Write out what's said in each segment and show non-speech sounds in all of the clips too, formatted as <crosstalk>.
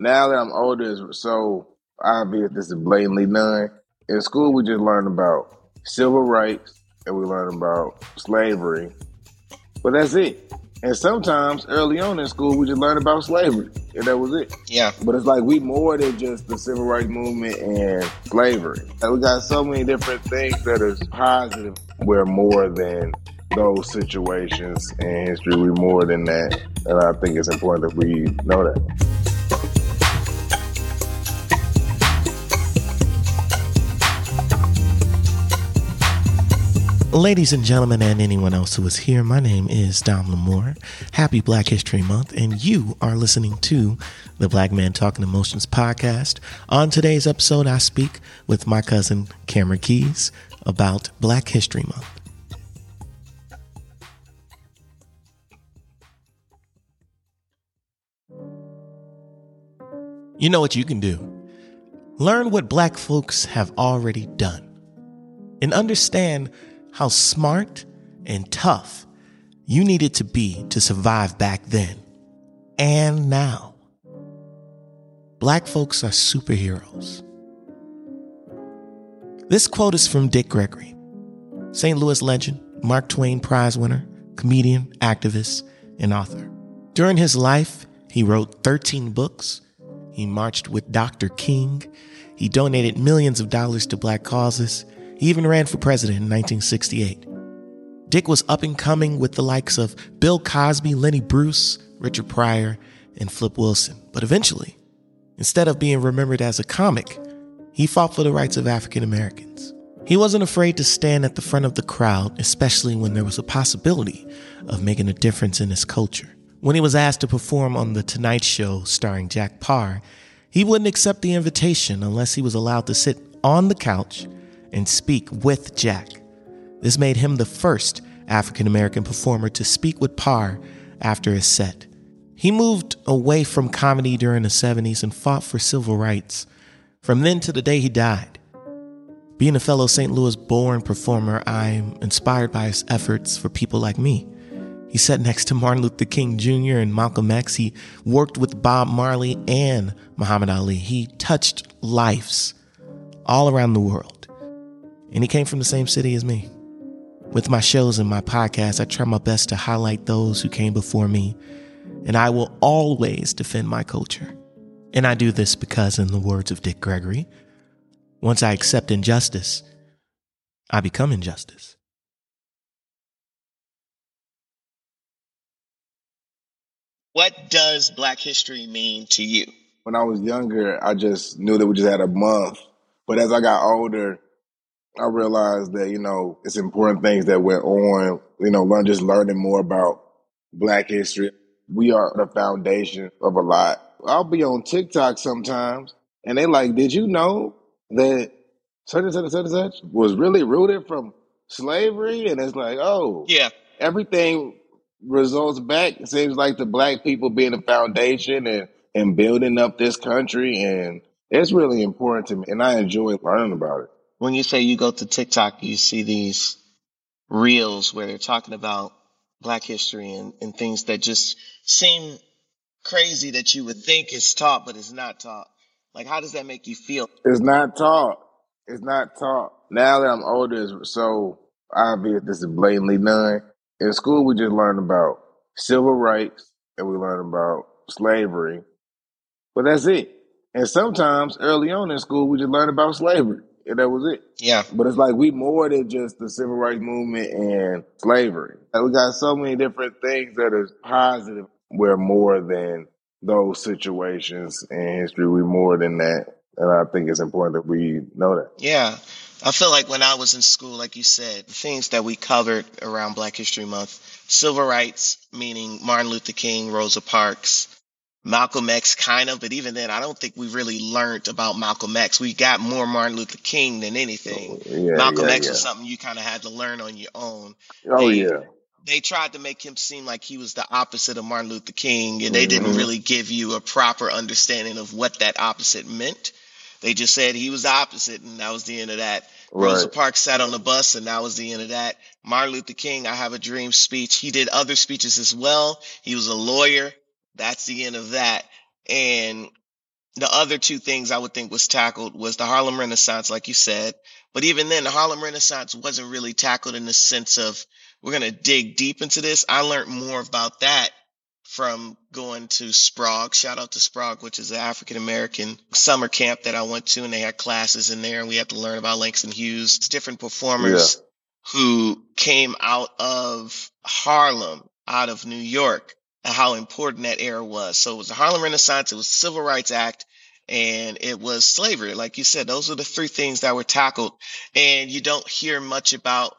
Now that I'm older, it's so obvious this is blatantly done. In school, we just learn about civil rights and we learn about slavery, but that's it. And sometimes early on in school, we just learn about slavery, and that was it. Yeah. But it's like we more than just the civil rights movement and slavery. We got so many different things that is positive. We're more than those situations in history. We're more than that, and I think it's important that we know that. Ladies and gentlemen, and anyone else who is here, my name is Dom L'Amour. Happy Black History Month, and you are listening to the Black Man Talking Emotions podcast. On today's episode, I speak with my cousin Cameron Keys about Black History Month. You know what you can do? Learn what black folks have already done and understand how smart and tough you needed to be to survive back then and now. Black folks are superheroes. This quote is from Dick Gregory, St. Louis legend, Mark Twain Prize winner, comedian, activist, and author. During his life, he wrote 13 books. He marched with Dr. King. He donated millions of dollars to black causes. He even ran for president in 1968. Dick was up and coming with the likes of Bill Cosby, Lenny Bruce, Richard Pryor, and Flip Wilson. But eventually, instead of being remembered as a comic, he fought for the rights of African Americans. He wasn't afraid to stand at the front of the crowd, especially when there was a possibility of making a difference in his culture. When he was asked to perform on The Tonight Show starring Jack Paar, he wouldn't accept the invitation unless he was allowed to sit on the couch and speak with Jack. This made him the first African American performer to speak with Paar after his set. He moved away from comedy during the 70s and fought for civil rights from then to the day he died. Being a fellow St. Louis born performer, I'm inspired by his efforts for people like me. He sat next to Martin Luther King Jr. and Malcolm X. He worked with Bob Marley and Muhammad Ali. He touched lives all around the world. And he came from the same city as me. With my shows and my podcast, I try my best to highlight those who came before me, and I will always defend my culture. And I do this because, in the words of Dick Gregory, once I accept injustice, I become injustice. What does Black history mean to you? When I was younger, I just knew that we just had a month. But as I got older, I realized that, you know, it's important things that went on, you know, learn just learning more about black history. We are the foundation of a lot. I'll be on TikTok sometimes and they like, did you know that such and such and such and such was really rooted from slavery? And it's like, oh, Yeah. everything results back. It seems like the black people being the foundation and, and building up this country. And it's really important to me. And I enjoy learning about it. When you say you go to TikTok, you see these reels where they're talking about Black history and, and things that just seem crazy that you would think is taught, but it's not taught. Like, how does that make you feel? It's not taught. It's not taught. Now that I'm older, it's so obvious this is blatantly done. In school, we just learn about civil rights and we learn about slavery, but that's it. And sometimes early on in school, we just learn about slavery, and that was it. Yeah. But it's like we more than just the civil rights movement and slavery. Like we got so many different things that is positive. We're more than those situations in history. We're more than that. And I think it's important that we know that. Yeah. I feel like when I was in school, like you said, the things that we covered around Black History Month, civil rights, meaning Martin Luther King, Rosa Parks, Malcolm X, kind of, but even then, I don't think we really learned about Malcolm X. We got more Martin Luther King than anything. Yeah, Malcolm yeah, X yeah. was something you kind of had to learn on your own. Oh They- yeah. They tried to make him seem like he was the opposite of Martin Luther King, and they Mhm. didn't really give you a proper understanding of what that opposite meant. They just said he was the opposite, and that was the end of that. Rosa Parks sat on the bus, and that was the end of that. Martin Luther King, I Have a Dream speech. He did other speeches as well. He was a lawyer. That's the end of that. And the other two things I would think was tackled was the Harlem Renaissance, like you said. But even then, the Harlem Renaissance wasn't really tackled in the sense of we're going to dig deep into this. I learned more about that from going to Sprague. Shout out to Sprague, which is an African American summer camp that I went to, and they had classes in there, and we had to learn about Langston Hughes, different performers yeah. who came out of Harlem, out of New York, how important that era was. So it was the Harlem Renaissance, it was the Civil Rights Act, and it was slavery. Like you said, those are the three things that were tackled. And you don't hear much about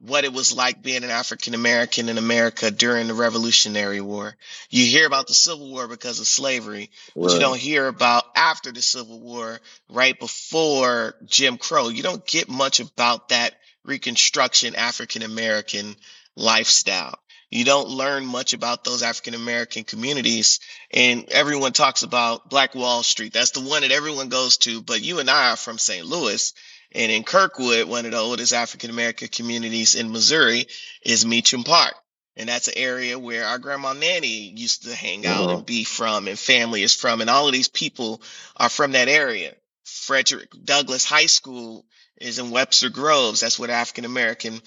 what it was like being an African American in America during the Revolutionary War. You hear about the Civil War because of slavery, but you don't hear about after the Civil War, right before Jim Crow. You don't get much about that Reconstruction African American lifestyle. You don't learn much about those African American communities. And everyone talks about Black Wall Street. That's the one that everyone goes to. But you and I are from St. Louis. And in Kirkwood, one of the oldest African American communities in Missouri is Meacham Park. And that's an area where our grandma Nanny used to hang out uh-huh. and be from, and family is from. And all of these people are from that area. Frederick Douglass High School is in Webster Groves. That's what African American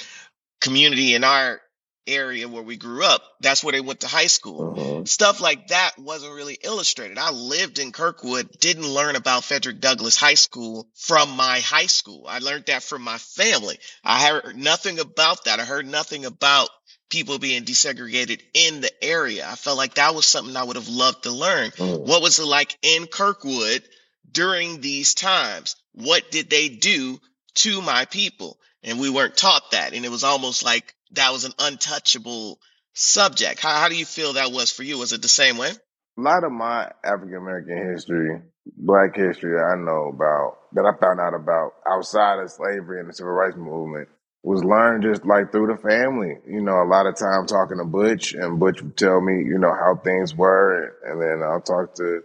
community in our area where we grew up, that's where they went to high school. Uh-huh. Stuff like that wasn't really illustrated. I lived in Kirkwood, didn't learn about Frederick Douglass High School from my high school. I learned that from my family. I heard nothing about that. I heard nothing about people being desegregated in the area. I felt like that was something I would have loved to learn. Uh-huh. What was it like in Kirkwood during these times? What did they do to my people? And we weren't taught that. And it was almost like that was an untouchable subject. How, how do you feel that was for you? Was it the same way? A lot of my African American history, black history that I know about, that I found out about outside of slavery and the civil rights movement was learned just like through the family. You know, a lot of time talking to Butch and Butch would tell me, you know, how things were. And then I'll talk to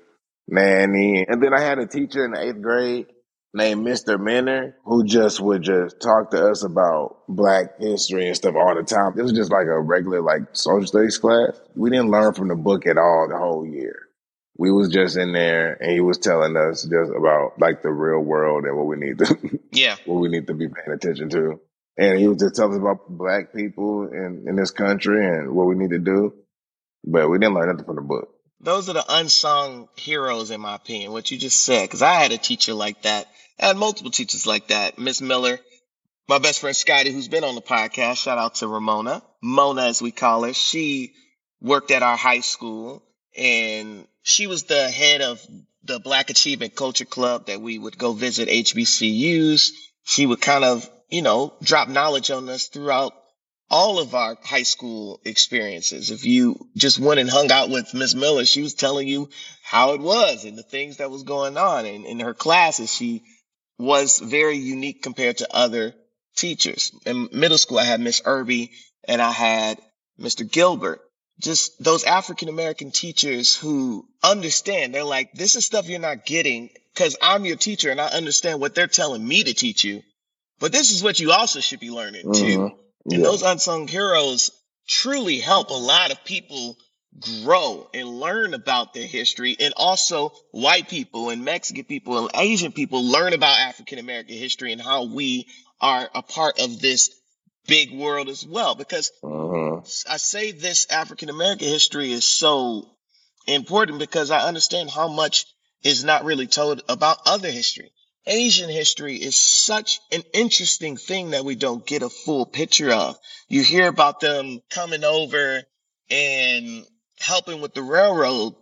Nanny. And then I had a teacher in the eighth grade named Mr. Minner who just would just talk to us about black history and stuff all the time. It was just like a regular like social studies class. We didn't learn from the book at all the whole year. We was just in there and he was telling us just about like the real world and what we need to yeah <laughs> what we need to be paying attention to. And he was just telling us about black people in, in this country and what we need to do. But we didn't learn nothing from the book those are the unsung heroes, in my opinion, what you just said. Because I had a teacher like that. I had multiple teachers like that. Miss Miller, my best friend Scotty, who's been on the podcast. Shout out to Ramona. Mona, as we call her. She worked at our high school and she was the head of the Black Achievement Culture Club that we would go visit HBCUs. She would kind of, you know, drop knowledge on us throughout all of our high school experiences. If you just went and hung out with Miss Miller, she was telling you how it was and the things that was going on. And in her classes, she was very unique compared to other teachers. In middle school, I had Miss Irby and I had Mr. Gilbert. Just those African American teachers who understand. They're like, this is stuff you're not getting because I'm your teacher and I understand what they're telling me to teach you. But this is what you also should be learning mm-hmm. too. And yeah. those unsung heroes truly help a lot of people grow and learn about their history. And also white people and Mexican people and Asian people learn about African American history and how we are a part of this big world as well. Because uh-huh. I say this African American history is so important because I understand how much is not really told about other history. Asian history is such an interesting thing that we don't get a full picture of. You hear about them coming over and helping with the railroad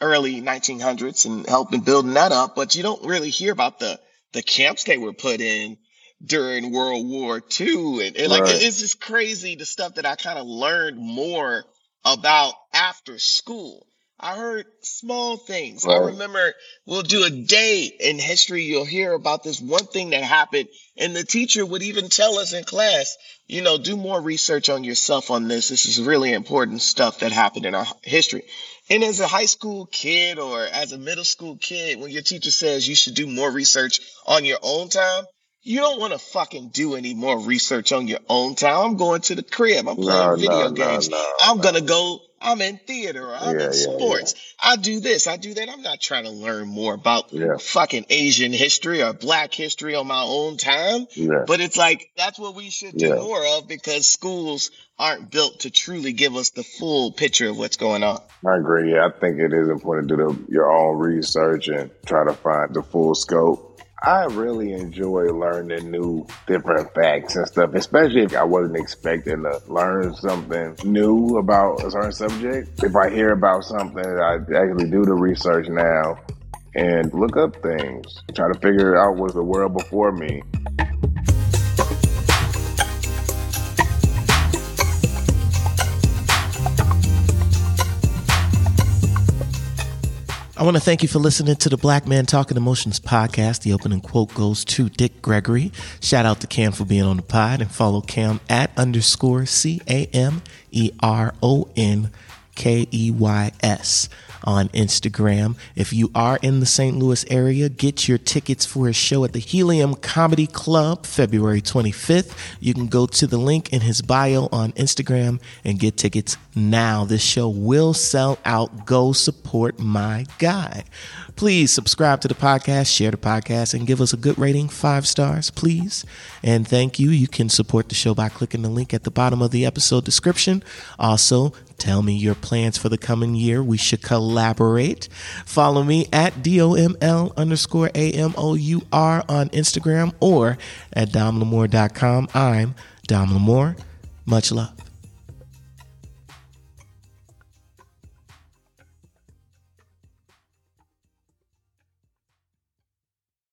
early 1900s and helping building that up, but you don't really hear about the the camps they were put in during World War II. And, and like right. it's just crazy the stuff that I kind of learned more about after school. I heard small things. Right. I remember we'll do a day in history. You'll hear about this one thing that happened. And the teacher would even tell us in class, you know, do more research on yourself on this. This is really important stuff that happened in our history. And as a high school kid or as a middle school kid, when your teacher says you should do more research on your own time, you don't want to fucking do any more research on your own time. I'm going to the crib. I'm playing no, video no, games. No, I'm going to go I'm in theater, or I'm Yeah, in yeah, sports. I do this, I do that. I'm not trying to learn more about Yeah. fucking Asian history or black history on my own time. Yeah. But it's like that's what we should do Yeah. more of because schools aren't built to truly give us the full picture of what's going on. I agree. Yeah, I think it is important to do the, your own research and try to find the full scope. I really enjoy learning new different facts and stuff, especially if I wasn't expecting to learn something new about a certain subject. If I hear about something, I actually do the research now and look up things, try to figure out what's the world before me. I want to thank you for listening to the Black Man Talking Emotions podcast. The opening quote goes to Dick Gregory. Shout out to Cam for being on the pod and follow Cam at underscore C A M E R O N K E Y S on Instagram. If you are in the St. Louis area, get your tickets for a show at the Helium Comedy Club February 25th. You can go to the link in his bio on Instagram and get tickets now. This show will sell out. Go support my guy. Please subscribe to the podcast, share the podcast, and give us a good rating, five stars, please. And thank you. You can support the show by clicking the link at the bottom of the episode description. Also, tell me your plans for the coming year. We should collaborate. Follow me at DOML underscore AMOUR on Instagram or at domlamour.com. I'm Dom L'Amour. Much love.